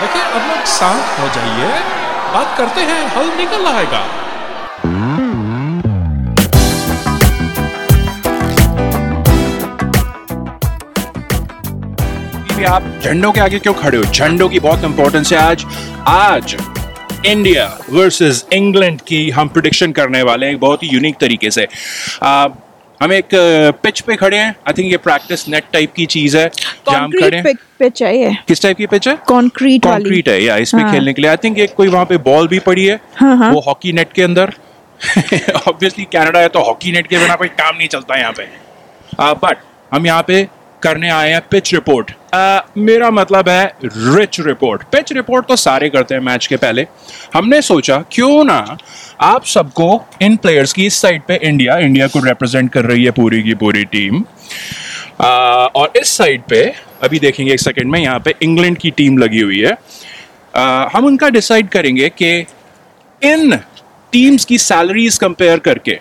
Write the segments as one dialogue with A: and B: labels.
A: देखिए अब लोग शांत हो जाइए। बात करते हैं हल निकल आएगा।
B: आप झंडों के आगे क्यों खड़े हो? झंडों की बहुत इंपॉर्टेंस है आज। आज इंडिया वर्सेस इंग्लैंड की हम प्रिडिक्शन करने वाले हैं बहुत ही यूनिक तरीके से। आ, हम एक पिच पे खड़े हैं। आई थिंक ये प्रैक्टिस नेट टाइप की चीज़ है। जहाँ हम खड़े हैं।
C: पिच है ये।
B: किस टाइप की पिच है?
C: कंक्रीट वाली।
B: कंक्रीट है या इसमें
C: हाँ।
B: खेलने के लिए। आई थिंक एक कोई वहाँ पे बॉल भी पड़ी है
C: हाँ, हाँ।
B: वो हॉकी नेट के अंदर। ऑब्वियसली कनाडा है तो हॉकी नेट के बिना कोई काम नहीं चलता यहाँ पे। बट हम यहाँ पे करने आए हैं पिच रिपोर्ट मेरा मतलब है रिच रिपोर्ट पिच रिपोर्ट तो सारे करते हैं मैच के पहले। हमने सोचा क्यों ना आप सबको इन प्लेयर्स की इस साइड पे इंडिया इंडिया को रिप्रेजेंट कर रही है पूरी की पूरी टीम आ, और इस साइड पे अभी देखेंगे एक सेकंड में यहाँ पे इंग्लैंड की टीम लगी हुई है। आ, हम उनका डिसाइड करेंगे कि इन टीम्स की सैलरीज कंपेयर करके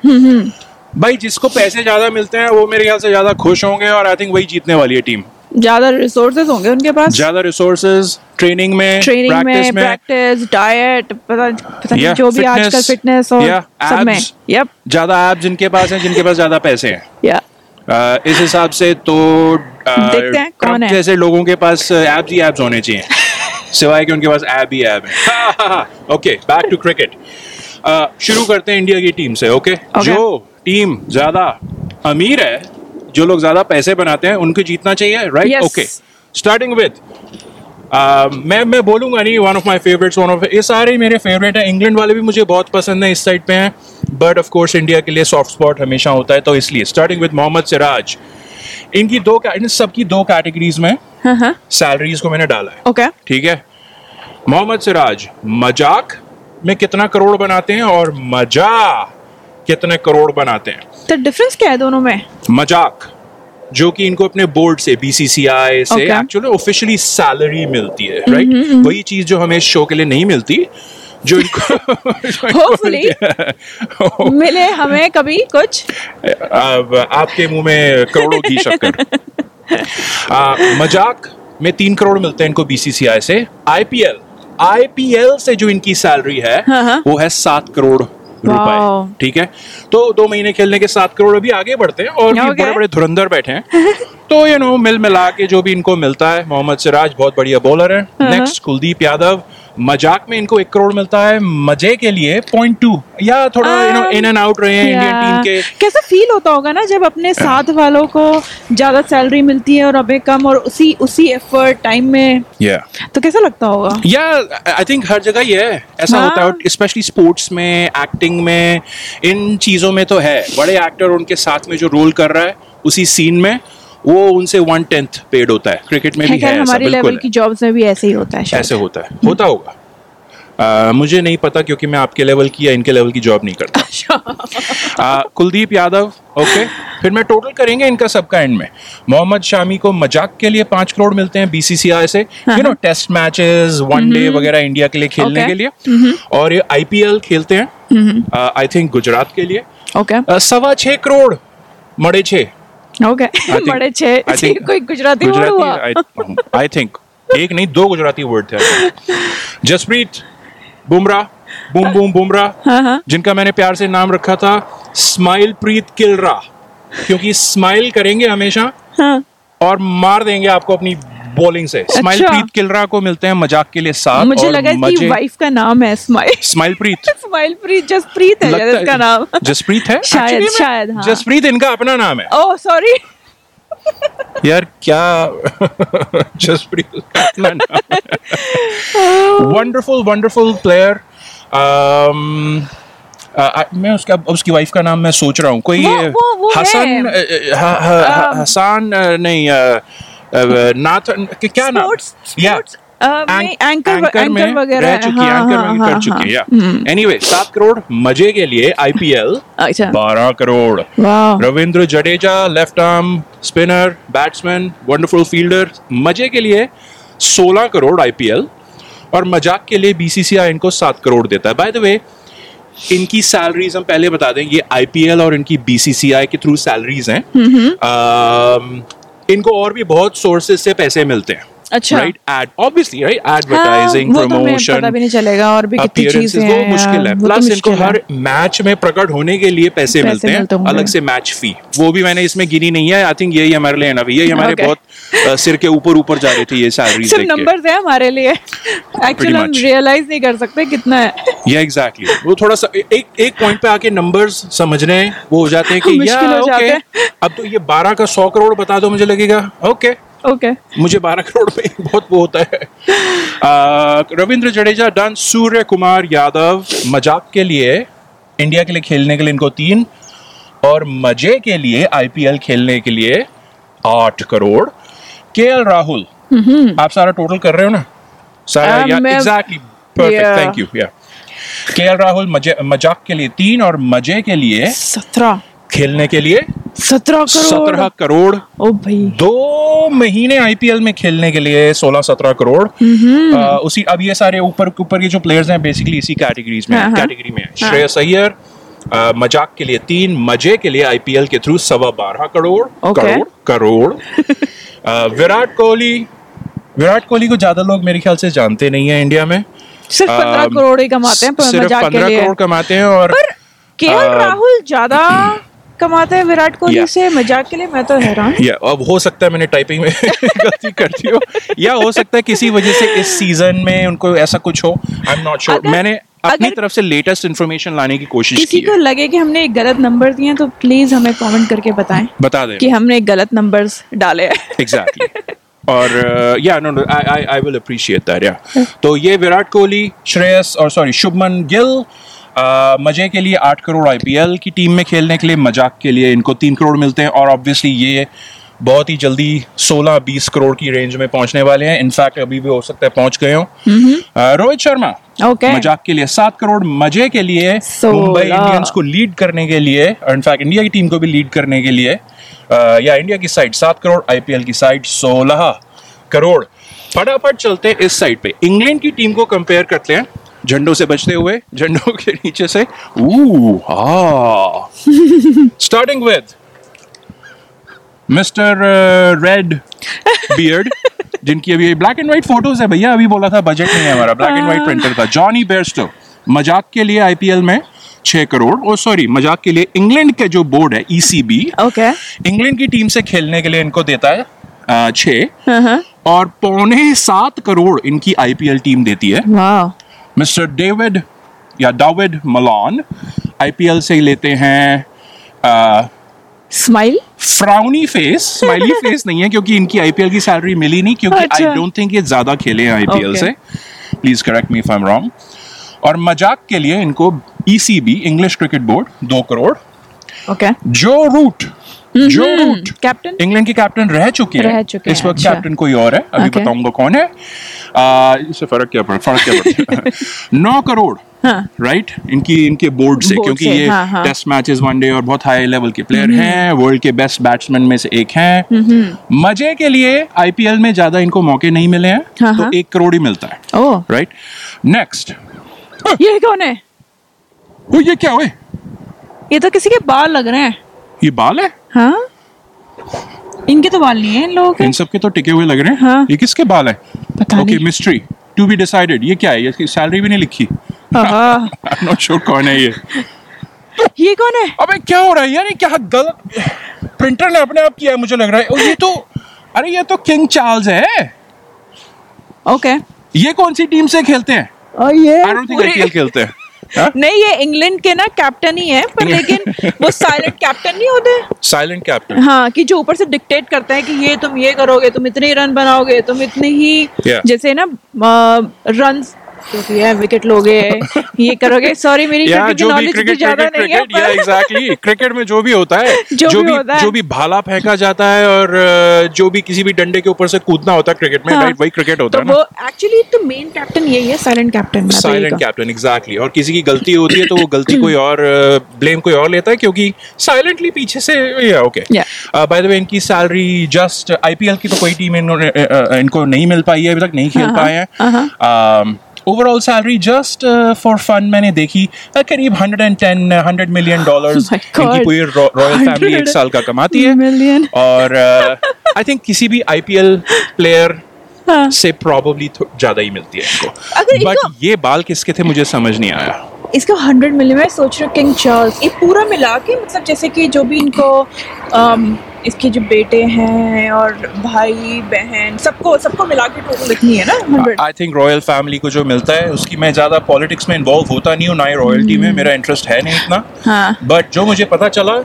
B: भाई जिसको पैसे ज़्यादा मिलते हैं वो मेरे ख्याल से ज़्यादा खुश होंगे और आई थिंक वही जीतने वाली है टीम
C: ज़्यादा रिसोर्सेज होंगे उनके पास?
B: ज़्यादा रिसोर्सेज ट्रेनिंग में
C: ट्रेनिंग में
B: प्रैक्टिस
C: डाइट पता पता नहीं
B: Yeah,
C: जो भी आजकल फिटनेस और
B: yeah,
C: सब में.
B: abs.
C: यप
B: ज़्यादा ऐप जिनके पास है जिनके पास ज़्यादा पैसे हैं.
C: या
B: आ, इस हिसाब से तो आ,
C: देखते हैं कौन है।
B: जैसे लोगों के पास एब्स ही एब्स होने चाहिए. सिवाय कि उनके पास ऐप ही ऐप है. ओके बैक टू क्रिकेट शुरू करते हैं इंडिया की टीम से ओके
C: Okay.
B: जो टीम ज़्यादा अमीर है जो लोग ज़्यादा पैसे बनाते हैं उनको जीतना चाहिए राइट ओके स्टार्टिंग विद मैं मैं बोलूँगा नहीं one of my favourites one of ये सारे मेरे फेवरेट हैं। इंग्लैंड वाले भी मुझे बहुत पसंद है इस साइड पे हैं। बट ऑफ़ कोर्स इंडिया के लिए सॉफ्ट स्पॉट हमेशा होता है तो इसलिए। स्टार्टिंग विद मोहम्मद सिराज इनकी दो इन सबकी दो कैटेगरीज में
C: हाँ हाँ।
B: सैलरीज को मैंने डाला है।
C: ओके
B: ठीक है? मोहम्मद सिराज मज़ाक में कितना करोड़ बनाते हैं और मज़ा कितने करोड़ बनाते हैं।
C: तो डिफरेंस क्या है दोनों में?
B: मज़ाक जो कि इनको अपने बोर्ड से बीसीसीआई से एक्चुअली ऑफिशियली सैलरी मिलती है राइट वही चीज़ जो हमें शो के लिए नहीं मिलती जो इनको।
C: मिले हमें कभी कुछ।
B: अब आपके मुँह में करोड़ों की शक्कर। आ, मज़ाक में तीन करोड़ मिलते हैं इनको बीसीसीआई से। आईपीएल आईपीएल से जो इनकी सैलरी है
C: हाँ, हाँ।
B: वो है सात करोड़. रुपए ठीक है तो दो महीने खेलने के सात करोड़ अभी आगे बढ़ते हैं और
C: Okay.
B: बड़े बड़े धुरंधर बैठे हैं तो यू नो मिल मिला के जो भी इनको मिलता है मोहम्मद सिराज बहुत बढ़िया बॉलर है।
C: हाँ,
B: नेक्स्ट कुलदीप यादव। मज़ाक में इनको एक करोड़ मिलता है मज़े के लिए पॉइंट टू या थोड़ा you
C: know
B: in and out रहे हैं इंडियन टीम के।
C: कैसा फील होता होगा ना जब अपने साथ वालों को ज़्यादा सैलरी मिलती है और हमें कम और उसी उसी एफर्ट टाइम में?
B: या
C: तो कैसा लगता होगा?
B: या आई थिंक हर जगह ये है। ऐसा
C: हाँ।
B: होता है स्पेशली स्पोर्ट्स में एक्टिंग में इन चीज़ों में तो है। बड़े एक्टर उनके साथ में जो रोल कर रहा है उसी सीन में। वो उनसे वन टेंथ पेड होता है। क्रिकेट में भी है
C: हमारी लेवल की जॉब्स में भी ऐसे ही होता है
B: ऐसे होता है। होता होगा। आ, मुझे नहीं पता क्योंकि मैं आपके लेवल की या इनके लेवल की जॉब नहीं करता। आ, कुलदीप यादव ओके okay? फिर मैं टोटल करेंगे इनका सबका एंड में। मोहम्मद शामी को मज़ाक के लिए पाँच करोड़ मिलते हैं बीसीसीआई से। You know test matches one day वगैरह इंडिया के लिए खेलने
C: Okay.
B: के लिए। और ये आईपीएल खेलते हैं। आई थिंक गुजरात के लिए।
C: ओके
B: सवा छह करोड़ मड़े छह।
C: ओके बड़े छे कोई गुजराती वर्ड हुआ।
B: आई थिंक एक नहीं दो गुजराती वर्ड थे। जसप्रीत बुमराह बुम बुम बुमराह
C: हाँ हाँ।
B: जिनका मैंने प्यार से नाम रखा था स्माइल प्रीत किलरा। क्योंकि स्माइल करेंगे हमेशा
C: हाँ।
B: और मार देंगे आपको अपनी बॉलिंग से। स्माइल
C: अच्छा।
B: प्रीत किलरा को मिलते हैं मज़ाक के लिए साथ
C: मुझे
B: और
C: लगा कि वाइफ का नाम है smile
B: smile preet
C: smile preet Jaspreet है इसका नाम।
B: जसप्रीत है?
C: शायद, शायद, हाँ।
B: जसप्रीत इनका अपना नाम है।
C: ओह सॉरी
B: यार क्या जसप्रीत अपना नाम वंडरफुल वंडरफुल प्लेयर मैं उसका उसकी वाइफ का नाम मैं सोच रहा हूँ। कोई
C: वो- वो- वो।
B: हसन अ, अ, ह- ह- ह- हसान नहीं क्या नाम?
C: स्पोर्ट्स
B: या
C: एंकर
B: एंकर में रह चुकी है एंकर में कर चुकी है। एनीवे सात करोड़ मज़े के लिए आईपीएल
C: अच्छा।
B: बारह
C: crore.
B: Ravindra Jadeja left arm spinner batsman wonderful fielder मज़े के लिए 16 करोड़ आईपीएल और मज़ाक के लिए बीसीसीआई इनको सात करोड़ देता है। बाय द वे इनकी सैलरीज हम पहले बता दें ये आईपीएल और इनकी बीसीसीआई के थ्रू सैलरीज हैं। इनको और भी बहुत सोर्सेज से पैसे मिलते हैं।
C: अच्छा।
B: राइट एड ऑब्वियसली राइट
C: हाँ,
B: एडवर्टाइजिंग प्रमोशन
C: पता भी नहीं चलेगा और भी कितनी चीज़ें
B: वो मुश्किल है।
C: वो तो
B: प्लस इनको हर मैच में प्रकट होने के लिए पैसे, मिलते हैं अलग से मैच फ़ी वो भी मैंने इसमें गिनी नहीं है आई थिंक यही हमारे लिए ना हमारे बहुत सिर के ऊपर ऊपर जा रही थी ये
C: सिर्फ़ नंबर्स है हमारे लिए। एक्चुअली हम रियलाइज़ नहीं कर सकते कितना है।
B: या एग्जैक्टली वो थोड़ा सा एक एक पॉइंट पे आके नंबर्स समझने वो हो जाते हैं कि या ओके अब तो ये 12 का 100 करोड़ बता दो मुझे लगेगा। ओके
C: ओके
B: मुझे 12 करोड़ में बहुत वो होता है। रविंद्र जडेजा डन सूर्य कुमार यादव मज़ाक के लिए इंडिया के लिए खेलने के लिए इनको तीन और मज़े के लिए आईपीएल खेलने के लिए आठ करोड़। के एल राहुल आप सारा टोटल कर रहे हो ना? सारा एग्जैक्टली परफेक्ट थैंक यू या के एल राहुल मज़े मज़ाक के लिए तीन और मज़े के लिए
C: सत्रह।
B: खेलने के लिए
C: सत्रह करोड़।
B: सत्रह करोड़।
C: ओ भाई।
B: दो महीने आईपीएल में खेलने के लिए 16-17 करोड़। आ, उसी अब ये सारे ऊपर ऊपर के जो प्लेयर्स हैं बेसिकली इसी कैटेगरीज में
C: हाँ, हाँ।
B: कैटेगरी में है। श्रेयस अय्यर मज़ाक के लिए तीन मज़े के लिए आईपीएल के थ्रू सवा बारह करोड़
C: Okay.
B: करोड़ करोड़। विराट कोहली। विराट कोहली को ज़्यादा लोग मेरे ख्याल से जानते नहीं है इंडिया में।
C: सिर्फ़ पंद्रह करोड़ ही कमाते हैं
B: सिर्फ़
C: मज़ाक के
B: 15
C: लिए।
B: करोड़ कमाते हैं और
C: पर के राहुल ज़्यादा कमाते हैं विराट कोहली
B: Yeah.
C: से मज़ाक के लिए मैं तो हैरान
B: या अब हो सकता है मैंने टाइपिंग में गलती कर दी हो। या हो सकता है किसी वजह से इस सीज़न में उनको ऐसा कुछ हो आई एम नॉट श्योर मैंने अपनी तरफ़ से लेटेस्ट इन्फॉर्मेशन लाने की कोशिश
C: किसी
B: की
C: को लगे कि हमने एक गलत नंबर दिए तो प्लीज़ हमें कमेंट करके बताएँ
B: बता दें
C: कि हमने गलत नंबर्स डाले हैं।
B: एग्जैक्टली और या no no I I will appreciate that या तो ये विराट कोहली श्रेयस और सॉरी शुभमन गिल मज़े के लिए आठ करोड़ आईपीएल की टीम में खेलने के लिए मज़ाक के लिए इनको तीन करोड़ मिलते हैं और ऑब्वियसली ये बहुत ही जल्दी 16-20 करोड़ की रेंज में पहुँचने वाले हैं। इनफैक्ट अभी भी हो सकता है पहुँच गए हो। रोहित शर्मा
C: ओके
B: मज़ाक के लिए सात करोड़ मज़े के लिए। मुंबई इंडियंस को लीड करने के लिए इनफैक्ट इंडिया की टीम को भी लीड करने के लिए या इंडिया की साइड सात करोड़ आईपीएल की साइड सोलह करोड़। फटाफट चलते हैं इस साइड पे। इंग्लैंड की टीम को कंपेयर करते हैं। झंडों से बचते हुए झंडों के नीचे से starting with mister red beard जिनकी अभी ब्लैक एंड व्हाइट फ़ोटोज़ है भैया अभी बोला था बजट नहीं है हमारा ब्लैक एंड व्हाइट प्रिंटर का। जॉनी बेयरस्टो मज़ाक के लिए आईपीएल में छह करोड़ और सॉरी मज़ाक के लिए इंग्लैंड के जो बोर्ड है ईसीबी
C: ओके
B: इंग्लैंड की टीम से खेलने के लिए इनको देता है अ, छह।
C: हाँ हाँ।
B: और पौने सात करोड़ इनकी आईपीएल टीम देती है।
C: वाह
B: मिस्टर डेविड या डाविड मलान आईपीएल से लेते हैं
C: smile
B: frowny face smiley face नहीं है क्योंकि इनकी आईपीएल की सैलरी मिली नहीं क्योंकि आई। डोंट थिंक ये ज़्यादा खेले हैं आईपीएल
C: Okay.
B: से please correct me if I am wrong और मज़ाक के लिए इनको ईसीबी इंग्लिश क्रिकेट बोर्ड दो crore
C: okay
B: Joe Root Joe Root
C: captain
B: England की कैप्टन रह चुके
C: रह
B: हैं
C: चुके
B: इस वक्त
C: अच्छा।
B: कैप्टन कोई और है? अभी
C: Okay.
B: बताऊँगा कौन है? आ, इससे फ़र्क क्या पड़ फ़र्क क्या पड़ता है नौ करोड़
C: हाँ।
B: राइट इनकी इनके बोर्ड से क्योंकि
C: से,
B: ये
C: हाँ, हाँ।
B: टेस्ट मैचेस वनडे और बहुत हाई लेवल के प्लेयर हैं वर्ल्ड के बेस्ट बैट्समैन में से एक हैं। मज़े के लिए आईपीएल में ज़्यादा इनको मौके नहीं मिले हैं
C: हाँ,
B: तो
C: हाँ।
B: एक करोड़ ही मिलता है राइट नेक्स्ट
C: ये कौन है?
B: वो ये क्या हुए?
C: ये तो किसी के बाल लग रहे हैं।
B: ये बाल है?
C: हाँ। इनके तो बाल नहीं है इन लोगों के।
B: इन सब के तो टिके हुए लग रहे हैं?
C: हाँ।
B: ये किसके बाल है?
C: पता
B: ओके
C: नहीं।
B: मिस्ट्री टू बी डिसाइडेड ये क्या है? इसकी सैलरी भी नहीं लिखी? नॉट श्योर कौन है ये।
C: ये कौन है?
B: अबे क्या हो रहा है? यार ये क्या गलत? प्रिंटर ने अपने आप किया है मुझे लग रहा है। और ये तो अरे ये तो किंग चार्ल्स है।
C: Okay okay.
B: ये कौन सी टीम से खेलते हैं?
C: और ये
B: आई डोंट थिंक आईपीएल खेलते हैं। हाँ?
C: नहीं ये इंग्लैंड के ना कैप्टन ही है पर लेकिन वो साइलेंट कैप्टन नहीं होते
B: साइलेंट कैप्टन
C: हाँ कि जो ऊपर से डिक्टेट करते हैं कि ये तुम ये करोगे तुम इतने रन बनाओगे तुम इतने ही
B: Yeah.
C: जैसे ना रन है विकेट लोगे ये करोगे। सॉरी मेरी क्रिकेट की
B: जो भी
C: नॉलेज
B: क्रिकेट
C: ज़्यादा
B: क्रिकेट
C: नहीं है
B: क्रिकेट या एग्जैक्टली क्रिकेट में जो भी होता है
C: जो
B: जो
C: भी होता है।
B: जो भी भाला फेंका जाता है और जो भी किसी भी डंडे के ऊपर से कूदना होता है क्रिकेट में
C: हाँ।
B: राइट वही क्रिकेट होता
C: तो
B: है ना।
C: वो एक्चुअली तो मेन कैप्टन यही है silent captain
B: silent captain exactly और किसी की गलती होती है तो वो गलती कोई और ब्लेम कोई और लेता है क्योंकि साइलेंटली पीछे से या ओके बाय द वे इनकी सैलरी जस्ट आईपीएल की तो कोई टीम इन्होंने इनको नहीं मिल पाई है अभी तक नहीं खेल
C: हाँ,
B: पाए हैं। Overall salary just for fun मैंने देखी करीब 110 100 मिलियन डॉलर्स
C: God.
B: इनकी पूरी रॉयल फैमिली एक साल का कमाती है
C: million.
B: और आई uh, थिंक किसी भी आईपीएल प्लेयर
C: हाँ।
B: से प्रॉब्ली ज़्यादा ही मिलती है इनको बट ये बाल किसके थे मुझे समझ नहीं आया
C: इसका हंड्रेड मिलियन मैं सोच रही हूँ किंग चार्ल्स ये पूरा मिला के मतलब जैसे कि जो भी इनको अम, इसके जो बेटे हैं और भाई बहन सबको सबको मिला के टोटल इतनी है ना
B: आई थिंक रॉयल फैमिली को जो मिलता है उसकी मैं ज़्यादा पॉलिटिक्स में इन्वॉल्व होता नहीं हूँ ना ही रॉयल्टी में मेरा इंटरेस्ट है नहीं इतना।
C: हाँ।
B: बट जो मुझे पता चला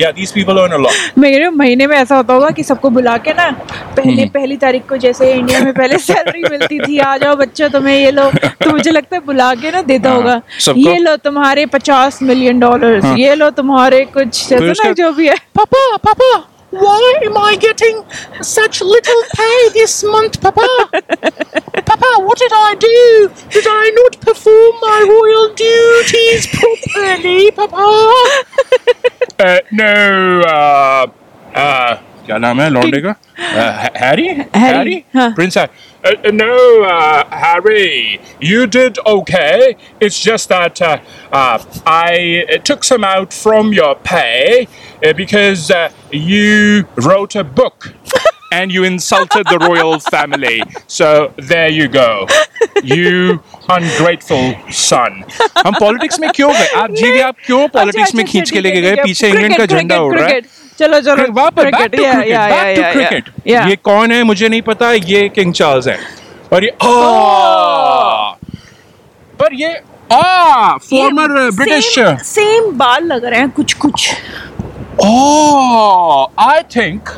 B: या these people earn a lot
C: मैं कह रही हूँ महीने में ऐसा होता होगा कि सबको बुला के ना पहले
B: हम्म।
C: पहली तारीख को जैसे इंडिया में पहले सैलरी मिलती थी आ जाओ बच्चों तुम्हें ये लो। तो मुझे लगता है बुला के ना देता
B: हाँ,
C: होगा ये लो तुम्हारे पचास मिलियन डॉलर्स
B: हाँ।
C: ये लो तुम्हारे कुछ
B: उसका-
C: जो भी है।
A: पापा Papa, why am I getting such little pay this month, Papa? Papa, what did I do? Did I not perform my royal duties properly, Papa?
B: No uh, क्या नाम है लॉन्डे का हैरी
C: हैरी, हाँ।
B: Prince no Harry you did okay it's just that I took some out from your pay uh, because uh, you wrote a book and you insulted the royal family. So there you go. You ungrateful son. हम politics में क्यों गए आप जी आप क्यों politics
C: अच्छा,
B: में
C: अच्छा,
B: खींच के
C: ठीक है,
B: लेके
C: ठीक
B: गए
C: है।
B: पीछे इंग्लैंड का
C: क्रिकेट,
B: झंडा उड़ रहा है
C: क्रिकेट, चलो चलो
B: वापस back
C: to
B: cricket
C: yeah,
B: to
C: cricket
B: ये कौन है? मुझे नहीं पता ये किंग चार्ल्स है। और ये पर ये आ! फॉर्मर ब्रिटिश
C: सेम बाल लग रहे हैं कुछ कुछ
B: oh I think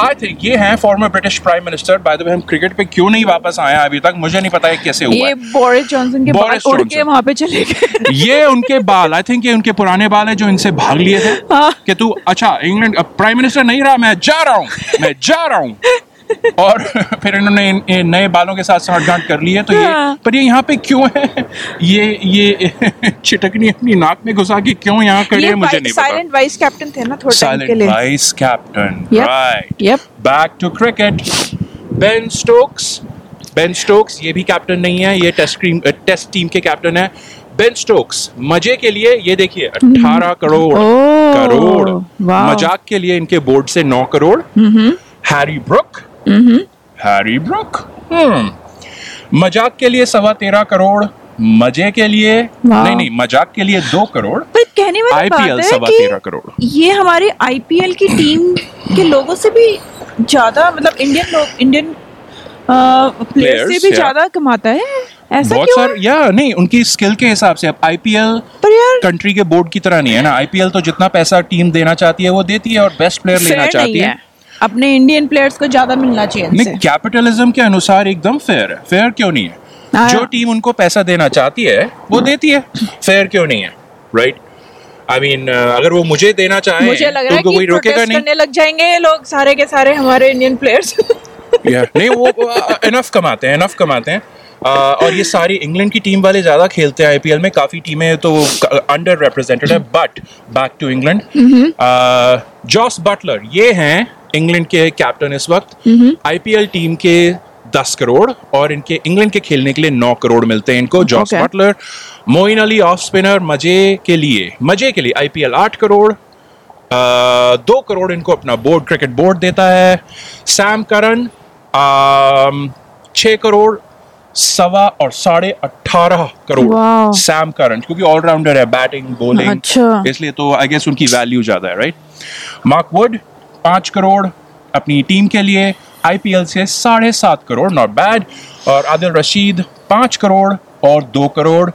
B: I think ये हैं former British prime minister by the way हम क्रिकेट पे क्यों नहीं वापस आए अभी तक? मुझे नहीं पता है कैसे हुआ
C: ये बोरिस जॉनसन के बाल
B: बोरिस
C: उड़ के वहाँ पे चले गए।
B: ये उनके बाल आई थिंक ये उनके पुराने बाल हैं जो इनसे भाग लिए थे।
C: हाँ।
B: कि तू अच्छा इंग्लैंड प्राइम मिनिस्टर नहीं रहा मैं जा रहा हूँ मैं जा रहा हूँ। और फिर इन्होंने इन, इन नए बालों के साथ साठगांठ कर ली है तो ये
C: हाँ।
B: पर ये यहाँ पे क्यों है? ये ये चिटकनी अपनी नाक में घुसा के क्यों यहाँ खड़े
C: ये
B: हैं मुझे नहीं पता।
C: साइलेंट वाइस कैप्टन थे ना थोड़े टाइम के लिए।
B: Vice
C: captain
B: right
C: Yep.
B: Back to cricket Ben Stokes Ben Stokes ये भी कैप्टन नहीं है ये टेस्ट टीम टेस्ट टीम के कैप्टन है। बेन स्टोक्स मज़े के लिए ये देखिए 18 करोड़
C: ओह,
B: करोड़। मज़ाक के लिए इनके बोर्ड से 9 crore. Harry Brook Harry Brook हम्म मज़ाक के लिए सवा तेरह करोड़ मज़े के लिए नहीं नहीं मज़ाक के लिए दो करोड़।
C: पर कहने वाली है
B: सवा तेरह करोड़।
C: ये हमारे आईपीएल की टीम के लोगों से भी ज़्यादा मतलब इंडियन लोग इंडियन प्लेयर से भी ज़्यादा कमाता है। ऐसा
B: बहुत
C: क्यों?
B: सारे या नहीं उनकी स्किल के हिसाब से। अब आईपीएल कंट्री के बोर्ड की तरह नहीं है ना। आईपीएल तो जितना पैसा टीम देना चाहती है वो देती है और बेस्ट प्लेयर लेना चाहती है।
C: है। अपने इंडियन प्लेयर्स को ज़्यादा मिलना चाहिए
B: नहीं कैपिटलिज्म के अनुसार एकदम फेयर है। फेयर क्यों नहीं है?
C: हाँ।
B: जो टीम उनको पैसा देना चाहती है वो देती है। फेयर क्यों नहीं है? राइट आई मीन अगर वो मुझे देना चाहे
C: मुझे लग
B: तो
C: रहा है कि
B: कोई रोकेगा नहीं।
C: करने लग जाएँगे ये लोग सारे के सारे हमारे इंडियन प्लेयर्स
B: Yeah, नहीं वो इनफ कमाते हैं इनफ कमाते हैं। Uh, और ये सारी इंग्लैंड की टीम वाले ज़्यादा खेलते हैं आईपीएल में। काफ़ी टीमें तो अंडर रिप्रेजेंटेड है but back to England Jos Buttler ये हैं इंग्लैंड के कैप्टन इस वक्त। आईपीएल टीम के दस करोड़ और इनके इंग्लैंड के खेलने के लिए नौ करोड़ मिलते हैं इनको।
C: Jos
B: Buttler Moeen Ali off spinner मज़े के लिए मज़े के लिए आईपीएल आठ करोड़ अ, दो करोड़ इनको अपना बोर्ड क्रिकेट बोर्ड देता है। सैम करन छह करोड़ सवा और साढ़े अठारह करोड़. सैम करन क्योंकि ऑलराउंडर है बैटिंग बॉलिंग
C: अच्छा।
B: इसलिए तो आई गेस उनकी वैल्यू ज़्यादा है राइट मार्क वुड पाँच करोड़ अपनी टीम के लिए आईपीएल से साढ़े सात करोड़ नॉट बैड और आदिल रशीद पाँच करोड़ और दो करोड़।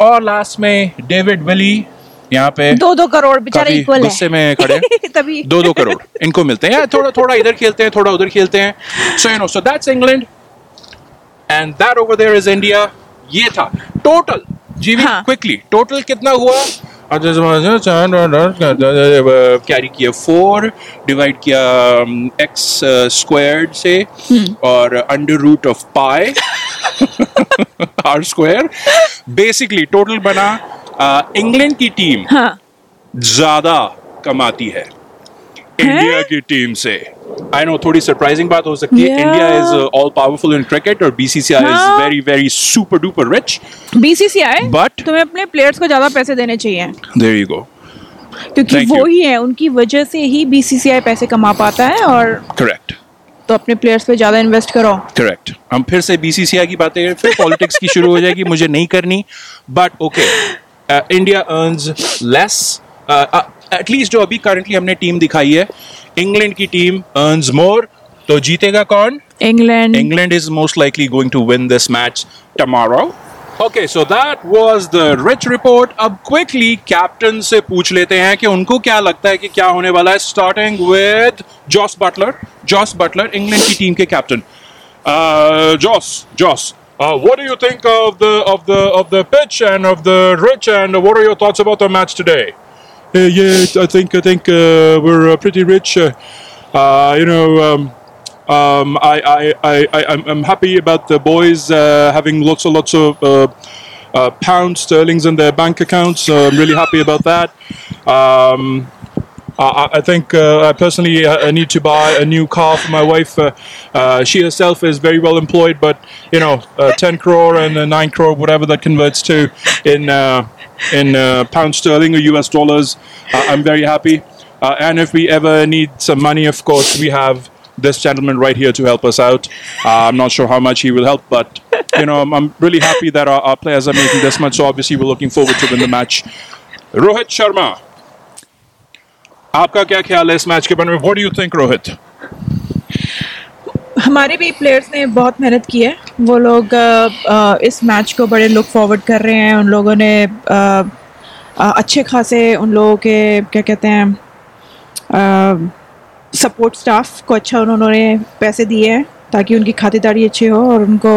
B: और लास्ट में डेविड विली यहाँ पे
C: दो दो करोड़ बेचारे इक्वल
B: गुस्से में खड़े
C: तभी।
B: दो दो करोड़ इनको मिलते हैं। थोड़ा थोड़ा इधर खेलते हैं थोड़ा उधर खेलते हैं। So you know so that's England and that over there is India ये था। टोटल
C: हाँ।
B: क्विकली टोटल कितना हुआ? कैरी किया फोर डिवाइड किया एक्स स्क्वायर्ड से और under root of pi R square basically total बना इंग्लैंड की टीम
C: हाँ।
B: ज़्यादा कमाती है। इंडिया की टीम से। आई नो थोड़ी सरप्राइजिंग बात हो सकती है। India is all powerful in cricket और BCCI
C: is.
B: Very very super duper rich
C: BCCI
B: But-
C: तुम्हें अपने प्लेयर्स को ज़्यादा पैसे देने चाहिए।
B: देयर यू गो
C: क्योंकि
B: Thank
C: वो
B: you.
C: ही है उनकी वजह से ही बीसीसीआई पैसे कमा पाता है और
B: करेक्ट
C: तो अपने प्लेयर्स पे ज़्यादा इन्वेस्ट करो।
B: करेक्ट हम फिर से बीसीसीआई की बातें फिर पॉलिटिक्स की शुरू हो जाएगी मुझे नहीं करनी। But okay India earns less at least जो अभी करंटली हमने टीम दिखाई है इंग्लैंड की टीम अर्न मोर तो जीतेगा कौन?
C: England
B: England is most likely going to win this match tomorrow okay so that was the rich report अब क्विकली कैप्टन से पूछ लेते हैं कि उनको क्या लगता है कि क्या होने वाला है starting with Jos Buttler Jos Buttler England की टीम के captain Jos Jos what you think of the of the of the pitch and of the rich and what are your thoughts about the match today Uh, yeah, I think I think uh, we're uh, pretty rich. You know, um, um, I, I, I, I, I'm, I'm happy about the boys having lots and lots of pounds, sterlings in their bank accounts. I'm really happy about that. Um, I, I- think uh, I personally uh, I need to buy a new car for my wife. Uh, she herself is very well employed, but you know, uh, 10 crore and uh, 9 crore, whatever that converts to in in pound sterling or US dollars, I'm very happy. And if we ever need some money, of course, we have this gentleman right here to help us out. Uh, I'm not sure how much he will help, but you know, I'm, I'm really happy that our, our players are making this much. So obviously, we're looking forward to win the match. Rohit Sharma. आपका क्या ख्याल है इस match के बारे में? What do you think Rohit
C: हमारे भी प्लेयर्स ने बहुत मेहनत की है। वो लोग इस मैच को बड़े लुक फॉरवर्ड कर रहे हैं। उन लोगों ने अच्छे खासे उन लोगों के, क्या कहते हैं सपोर्ट स्टाफ को अच्छा उन्होंने पैसे दिए हैं ताकि उनकी खातिरदारी अच्छी हो और उनको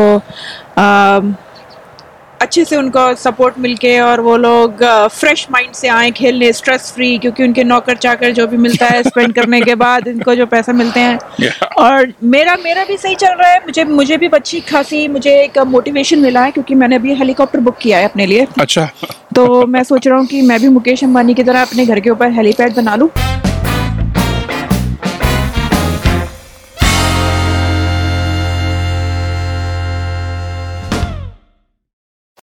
C: अच्छे से उनको सपोर्ट मिलके और वो लोग फ्रेश माइंड से आए खेलने स्ट्रेस फ्री क्योंकि उनके नौकर चाकर जो भी मिलता है स्पेंड करने के बाद इनको जो पैसा मिलते हैं।
B: Yeah.
C: और मेरा मेरा भी सही चल रहा है। मुझे मुझे भी अच्छी खासी मुझे एक मोटिवेशन मिला है क्योंकि मैंने अभी हेलीकॉप्टर बुक किया है अपने लिए।
B: अच्छा।
C: तो मैं सोच रहा हूँ कि मैं भी मुकेश अंबानी की तरह अपने घर के ऊपर हेलीपैड बना लूँ।